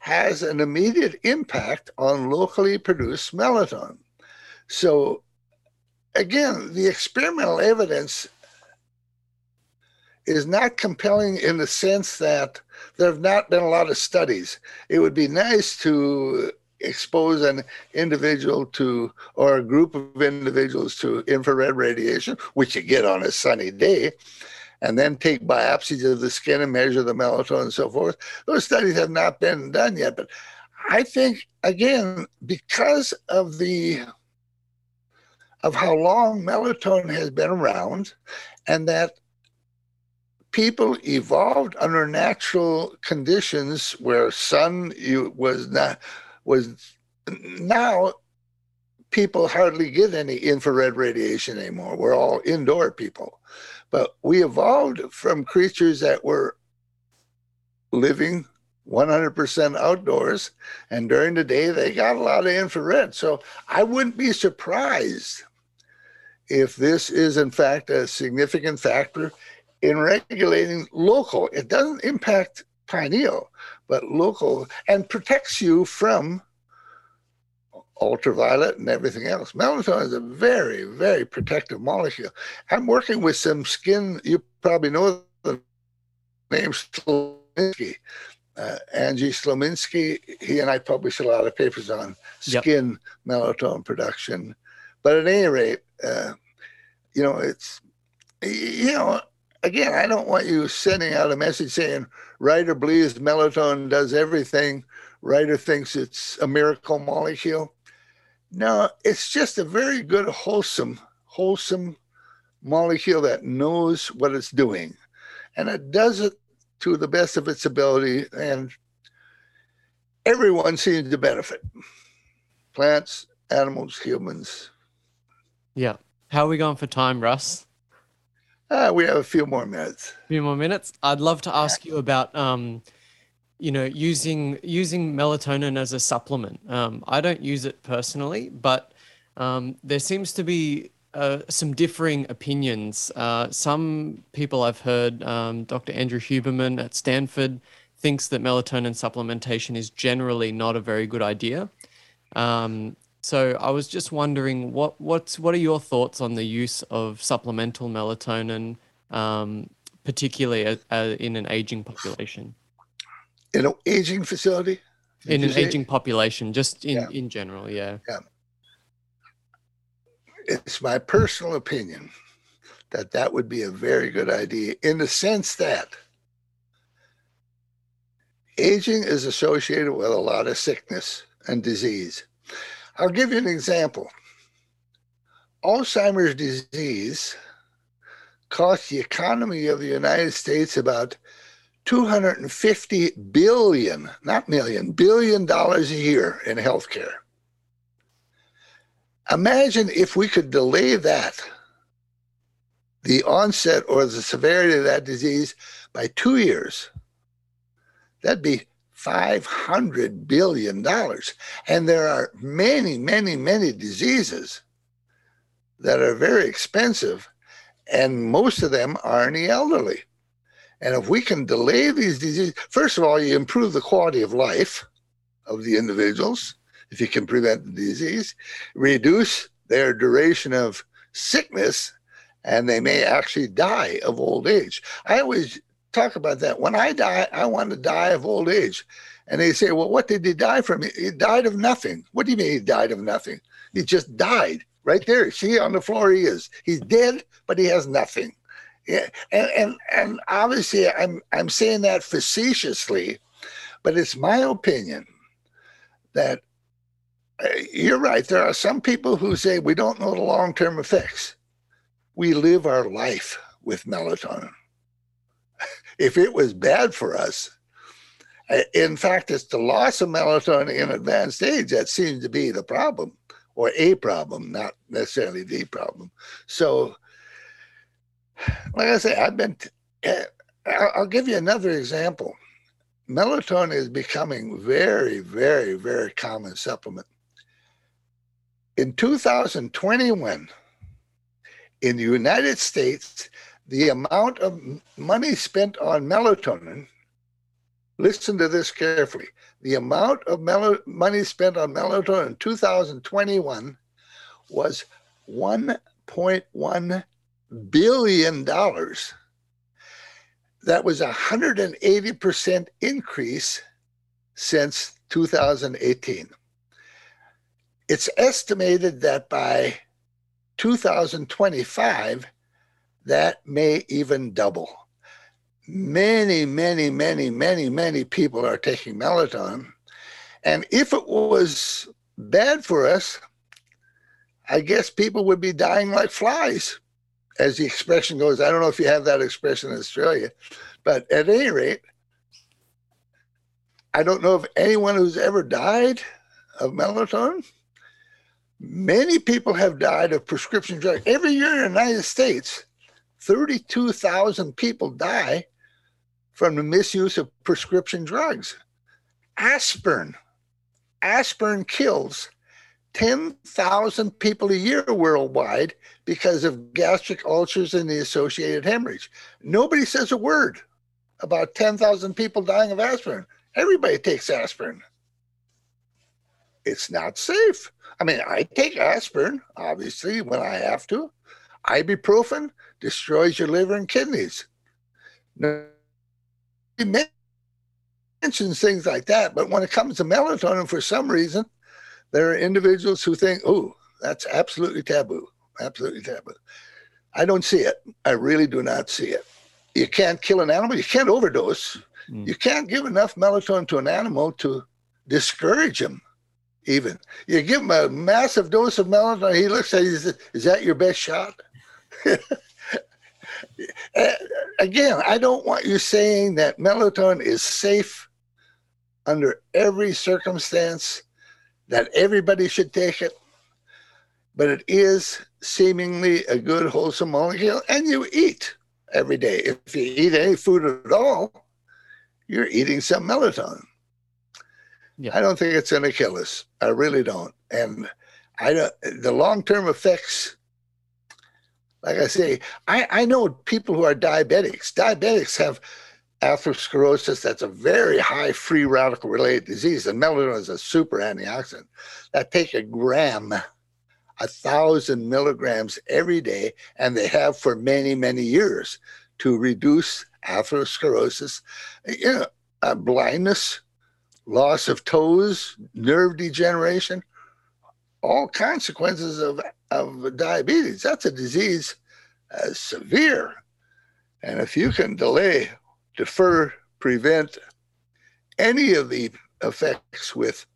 has an immediate impact on locally produced melatonin. So, again, the experimental evidence is not compelling in the sense that there have not been a lot of studies. It would be nice to expose an individual to or a group of individuals to infrared radiation, which you get on a sunny day, and then take biopsies of the skin and measure the melatonin and so forth. Those studies have not been done yet, but I think again because of the of how long melatonin has been around and that people evolved under natural conditions where sun was not was now people hardly get any infrared radiation anymore we're all indoor people but we evolved from creatures that were living 100% outdoors and during the day they got a lot of infrared so i wouldn't be surprised if this is in fact a significant factor in regulating local. It doesn't impact pineal, but local and protects you from ultraviolet and everything else. Melatonin is a very, very protective molecule. I'm working with some skin, you probably know the name Slominski. Uh, Andrzej Slominski, he and I published a lot of papers on skin yep. melatonin production. But at any rate, uh, you know, it's, you know, again, I don't want you sending out a message saying Reiter believes melatonin does everything. Reiter thinks it's a miracle molecule. No, it's just a very good, wholesome, wholesome molecule that knows what it's doing. And it does it to the best of its ability. And everyone seems to benefit plants, animals, humans. Yeah. How are we going for time, Russ? Uh, we have a few more minutes. A few more minutes. I'd love to ask you about, um, you know, using using melatonin as a supplement. Um, I don't use it personally, but um, there seems to be uh, some differing opinions. Uh, some people I've heard, um, Dr. Andrew Huberman at Stanford thinks that melatonin supplementation is generally not a very good idea. Um, so I was just wondering what what's what are your thoughts on the use of supplemental melatonin, um, particularly a, a, in an aging population? In an aging facility? In an aging population, just in, yeah. in general, yeah. Yeah. It's my personal opinion that that would be a very good idea in the sense that aging is associated with a lot of sickness and disease I'll give you an example. Alzheimer's disease costs the economy of the United States about 250 billion, not million, billion dollars a year in healthcare. Imagine if we could delay that, the onset or the severity of that disease by two years. That'd be $500 billion. And there are many, many, many diseases that are very expensive, and most of them are in the elderly. And if we can delay these diseases, first of all, you improve the quality of life of the individuals if you can prevent the disease, reduce their duration of sickness, and they may actually die of old age. I always talk about that. When I die, I want to die of old age. And they say, well, what did he die from? He died of nothing. What do you mean he died of nothing? He just died right there. See, on the floor he is. He's dead, but he has nothing. Yeah. And, and, and obviously I'm, I'm saying that facetiously, but it's my opinion that uh, you're right. There are some people who say we don't know the long-term effects. We live our life with melatonin if it was bad for us, in fact, it's the loss of melatonin in advanced age that seems to be the problem, or a problem, not necessarily the problem. So, like I say, I've been. Eh, I'll give you another example. Melatonin is becoming very, very, very common supplement. In 2021, in the United States, the amount of money spent on melatonin, listen to this carefully, the amount of mel- money spent on melatonin in 2021 was $1.1 billion. dollars. That was a 180% increase since 2018. It's estimated that by 2025, that may even double. Many, many, many, many, many people are taking melatonin. And if it was bad for us, I guess people would be dying like flies, as the expression goes. I don't know if you have that expression in Australia, but at any rate, I don't know of anyone who's ever died of melatonin. Many people have died of prescription drugs. Every year in the United States, 32,000 people die from the misuse of prescription drugs. Aspirin. Aspirin kills 10,000 people a year worldwide because of gastric ulcers and the associated hemorrhage. Nobody says a word about 10,000 people dying of aspirin. Everybody takes aspirin. It's not safe. I mean, I take aspirin, obviously, when I have to. Ibuprofen destroys your liver and kidneys. He mentions things like that, but when it comes to melatonin, for some reason, there are individuals who think, oh, that's absolutely taboo. Absolutely taboo. I don't see it. I really do not see it. You can't kill an animal. You can't overdose. Mm. You can't give enough melatonin to an animal to discourage him, even. You give him a massive dose of melatonin, he looks at you and says, Is that your best shot? Again, I don't want you saying that melatonin is safe under every circumstance, that everybody should take it, but it is seemingly a good, wholesome molecule, and you eat every day. If you eat any food at all, you're eating some melatonin. Yeah. I don't think it's going to kill us. I really don't. And I don't, the long term effects, like I say, I, I know people who are diabetics. Diabetics have atherosclerosis that's a very high free radical related disease. And melatonin is a super antioxidant that take a gram, a thousand milligrams every day, and they have for many, many years to reduce atherosclerosis, you know, uh, blindness, loss of toes, nerve degeneration, all consequences of, of diabetes. That's a disease uh, severe. And if you can delay, defer, prevent any of the effects with,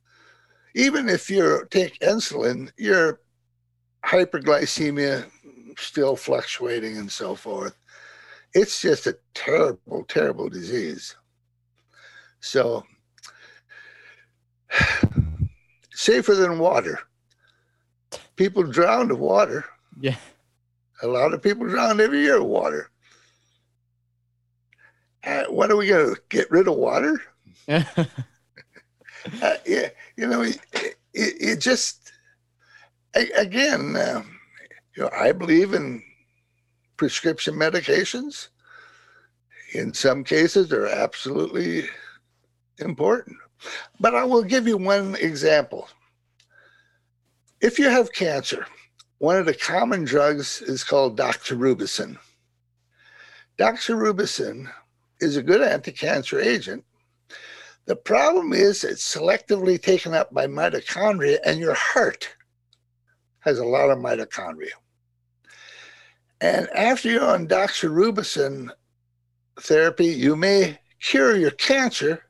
even if you take insulin, your hyperglycemia still fluctuating and so forth it's just a terrible, terrible disease. So, safer than water. People drown of water. Yeah. A lot of people drown every year of water. Uh, when are we going to get rid of water? uh, yeah, you know, it, it, it just, again, uh, you know, I believe in prescription medications. In some cases, they're absolutely important. But I will give you one example. If you have cancer, one of the common drugs is called doxorubicin. Doxorubicin is a good anti-cancer agent. The problem is it's selectively taken up by mitochondria, and your heart has a lot of mitochondria. And after you're on doxorubicin therapy, you may cure your cancer,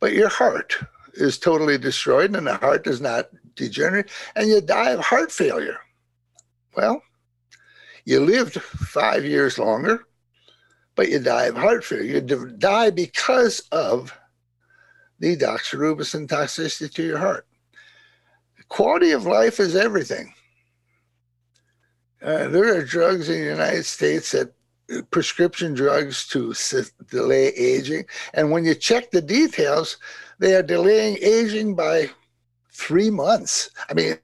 but your heart is totally destroyed and the heart does not degenerate, and you die of heart failure. Well, you lived five years longer, but you die of heart failure. You die because of the doxorubicin toxicity to your heart. Quality of life is everything. Uh, there are drugs in the United States that uh, prescription drugs to delay aging. And when you check the details, they are delaying aging by three months. I mean,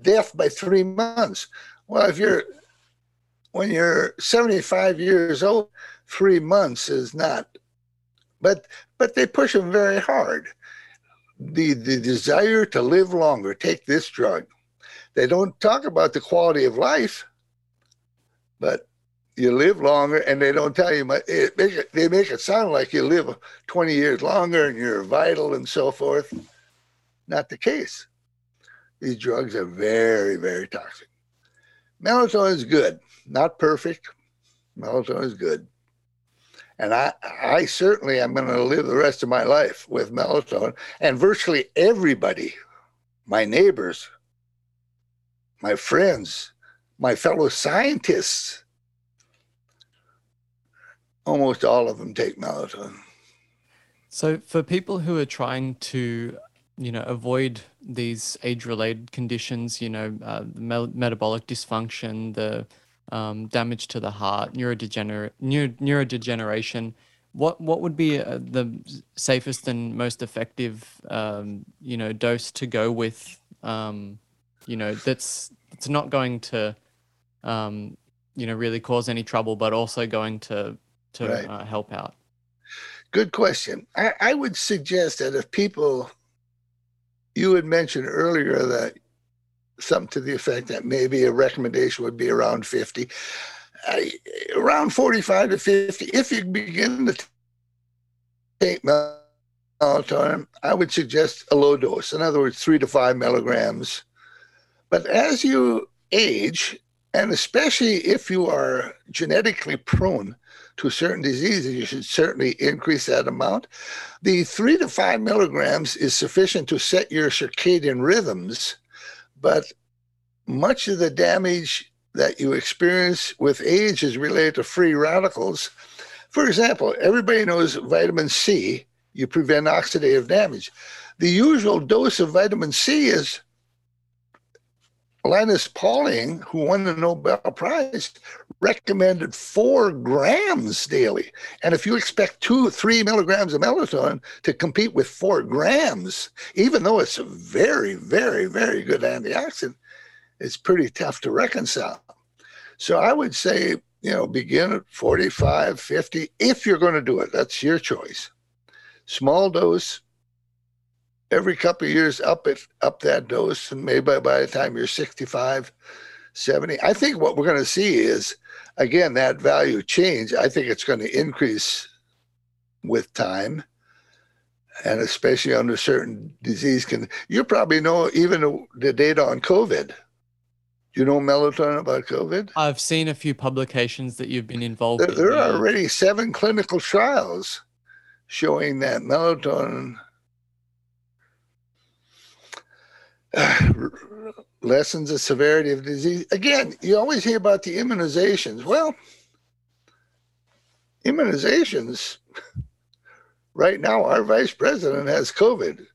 death by three months. Well, if you're, when you're 75 years old, three months is not, but, but they push them very hard. The, the desire to live longer, take this drug. They don't talk about the quality of life but you live longer and they don't tell you much. It they make it sound like you live 20 years longer and you're vital and so forth. Not the case. These drugs are very, very toxic. Melatonin is good. Not perfect. Melatonin is good. And I, I certainly am going to live the rest of my life with melatonin. And virtually everybody, my neighbors, my friends, my fellow scientists, almost all of them take melatonin. So, for people who are trying to, you know, avoid these age-related conditions, you know, uh, me- metabolic dysfunction, the um, damage to the heart, neurodegener- neuro- neurodegeneration, what what would be uh, the safest and most effective, um, you know, dose to go with, um, you know, that's it's not going to, um, you know, really cause any trouble, but also going to to Right. uh, help out. Good question. I, I would suggest that if people, you had mentioned earlier that something to the effect that maybe a recommendation would be around 50, I, around 45 to 50, if you begin to take melatonin, I would suggest a low dose. In other words, three to five milligrams. But as you age, and especially if you are genetically prone to certain diseases, you should certainly increase that amount. The three to five milligrams is sufficient to set your circadian rhythms, but much of the damage that you experience with age is related to free radicals. For example, everybody knows vitamin C, you prevent oxidative damage. The usual dose of vitamin C is Linus Pauling, who won the Nobel Prize, recommended four grams daily. And if you expect two, three milligrams of melatonin to compete with four grams, even though it's a very, very, very good antioxidant, it's pretty tough to reconcile. So I would say, you know, begin at 45, 50, if you're going to do it. That's your choice. Small dose, every couple of years up it up that dose and maybe by, by the time you're 65 70 i think what we're going to see is again that value change i think it's going to increase with time. And especially under certain disease can you probably know even the data on covid. You know melatonin about covid? I've seen a few publications that you've been involved there, in. there are already seven clinical trials showing that melatonin lessens the severity of disease. Again, you always hear about the immunizations. Well, immunizations, right now, our vice president has COVID.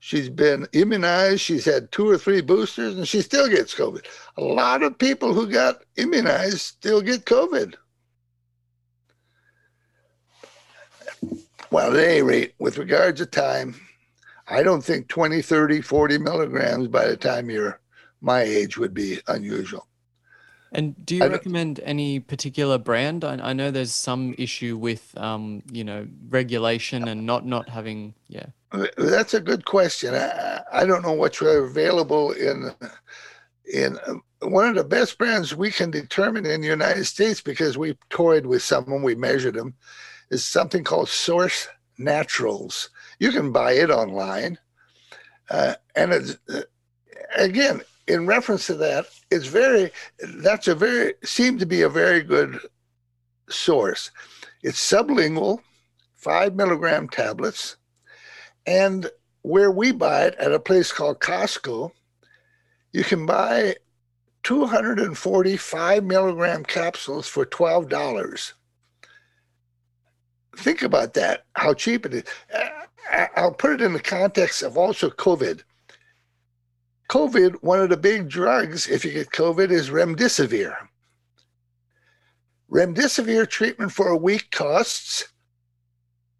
She's been immunized, she's had two or three boosters, and she still gets COVID. A lot of people who got immunized still get COVID. Well, at any rate, with regard to time, I don't think 20, 30, 40 milligrams by the time you're my age would be unusual. And do you recommend any particular brand? I, I know there's some issue with, um, you know, regulation and not not having, yeah. That's a good question. I, I don't know what's available in in um, one of the best brands we can determine in the United States because we toyed with someone, we measured them, is something called Source Naturals. You can buy it online, uh, and it's uh, again in reference to that. It's very that's a very seemed to be a very good source. It's sublingual, five milligram tablets. And where we buy it at a place called Costco, you can buy 245 milligram capsules for $12. Think about that, how cheap it is. I'll put it in the context of also COVID. COVID, one of the big drugs, if you get COVID, is remdesivir. Remdesivir treatment for a week costs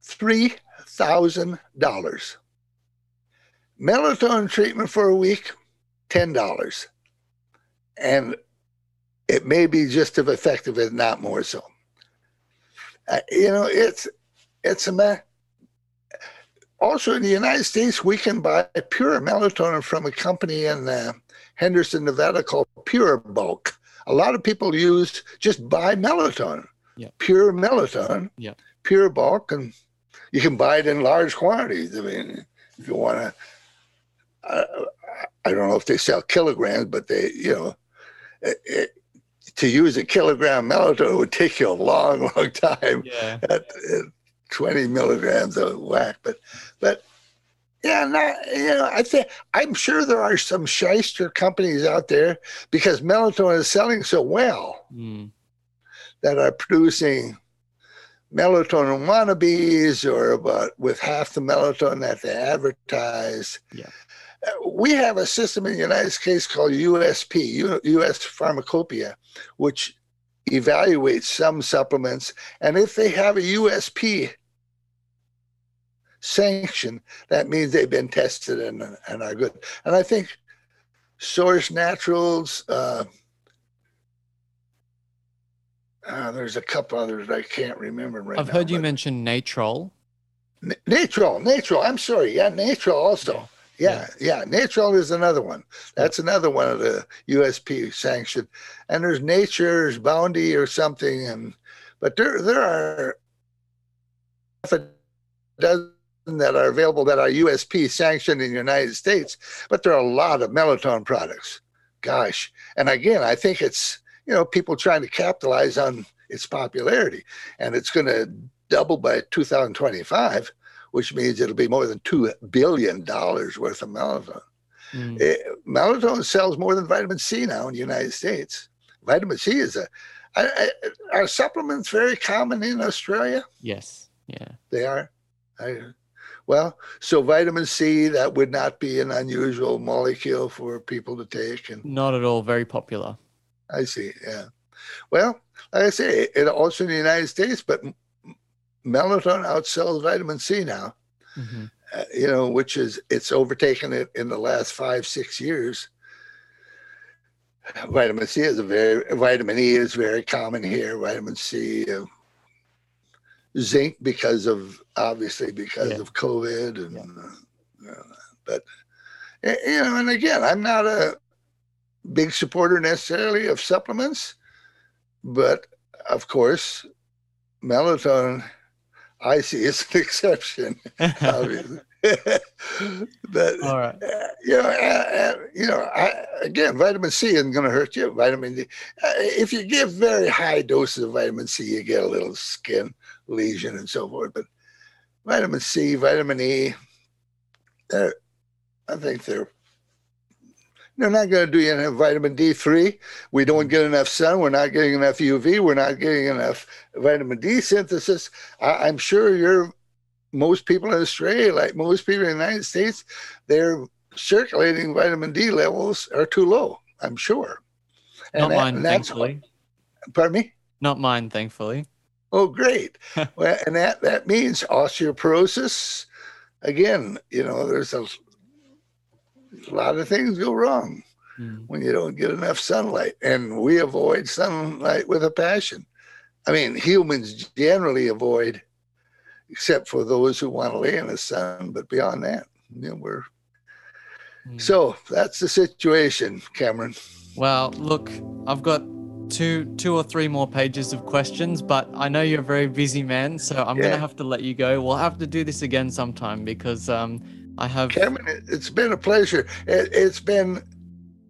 three thousand dollars. Melatonin treatment for a week, ten dollars, and it may be just as effective, if not more so. Uh, you know, it's it's a also in the United States we can buy pure melatonin from a company in uh, Henderson, Nevada called Pure Bulk. A lot of people use just buy melatonin, Yeah. pure melatonin, Yeah. pure bulk, and you can buy it in large quantities. I mean, if you want to, uh, I, I don't know if they sell kilograms, but they, you know, it, it, to use a kilogram melatonin would take you a long, long time Yeah. at, at eh, 20 milligrams of whack. But, but yeah, not, you know, I think I'm sure there are some shyster companies out there because melatonin is selling so well Mm. that are producing melatonin wannabes or about with half the melatonin that they advertise. Yeah. Uh, We have a system in the United States called USP, US Pharmacopoeia, which evaluates some supplements. And if they have a USP sanction, that means they've been tested and, and are good. And I think Source Naturals, uh, uh, there's a couple others I can't remember right I've now, heard you mention Natrol. N- Natrol, Natrol. I'm sorry. Yeah, Natrol also. Yeah, yeah. Natrol is another one. That's another one of the USP sanctioned. And there's Nature's Bounty or something. And but there there are half a dozen that are available that are USP sanctioned in the United States. But there are a lot of melatonin products. Gosh. And again, I think it's you know people trying to capitalize on its popularity, and it's going to double by 2025, which means it'll be more than $2 billion worth of melatonin. Mm. Melatonin sells more than vitamin C now in the United States. Vitamin C is a, I, I, are supplements very common in Australia? Yes. Yeah. They are. I, well, so vitamin C, that would not be an unusual molecule for people to take. And Not at all. Very popular. I see. Yeah. Well, like I say, it also in the United States, but melatonin outsells vitamin C now. hmm Uh, you know, which is it's overtaken it in the last five six years. Vitamin C is a very vitamin E is very common here. Vitamin C, uh, zinc because of obviously because Yeah. of COVID and uh, uh, but you know, and again, I'm not a big supporter necessarily of supplements, but of course, melatonin I see is an exception, obviously. but all right. uh, you know, uh, uh, you know, I, again, vitamin C isn't going to hurt you. Vitamin D. Uh, if you give very high doses of vitamin C, you get a little skin lesion and so forth. But vitamin C, vitamin E, they're, I think they're they're not going to do you enough vitamin D3. We don't get enough sun. We're not getting enough UV. We're not getting enough vitamin D synthesis. I, I'm sure you're most people in Australia, like most people in the United States, their circulating vitamin D levels are too low. I'm sure. Not that- mine, that's- thankfully. Pardon me. Not mine, thankfully. Oh, great. well, and that that means osteoporosis. Again, you know, there's a, a lot of things go wrong Mm. when you don't get enough sunlight, and we avoid sunlight with a passion. I mean, humans generally avoid, except for those who want to lay in the sun. But beyond that, you know, we're Mm. so that's the situation, Cameron. Well, look, I've got two two or three more pages of questions, but I know you're a very busy man, so I'm Yeah. gonna have to let you go. We'll have to do this again sometime because um I have Cameron, it- it's been a pleasure. It, it's been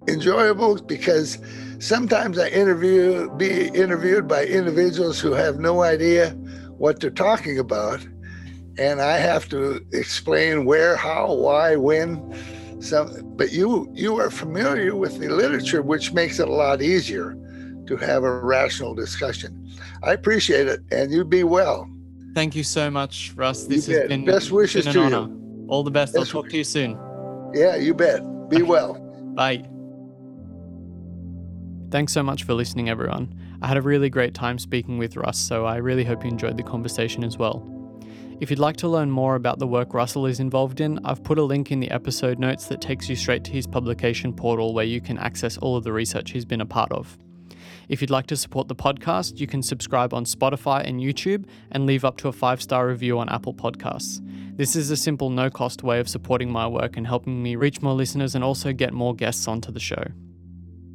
enjoyable because sometimes I interview, be interviewed by individuals who have no idea what they're talking about, and I have to explain where, how, why, when. Some, but you you are familiar with the literature, which makes it a lot easier to have a rational discussion. I appreciate it, and you be well. thank you so much, Russ. This bet. has been Best wishes been to an you. honor. All the best. Best I'll talk to you soon. Yeah, you bet. Be well. Bye. Thanks so much for listening, everyone. I had a really great time speaking with Russ, so I really hope you enjoyed the conversation as well. If you'd like to learn more about the work Russell is involved in, I've put a link in the episode notes that takes you straight to his publication portal where you can access all of the research he's been a part of. If you'd like to support the podcast, you can subscribe on Spotify and YouTube and leave up to a five star review on Apple Podcasts. This is a simple, no cost way of supporting my work and helping me reach more listeners and also get more guests onto the show.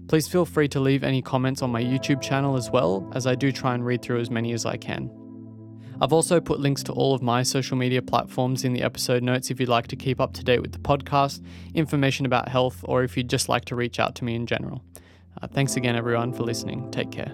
Please feel free to leave any comments on my YouTube channel as well, as I do try and read through as many as I can. I've also put links to all of my social media platforms in the episode notes if you'd like to keep up to date with the podcast, information about health, or if you'd just like to reach out to me in general. Uh, thanks again, everyone, for listening. Take care.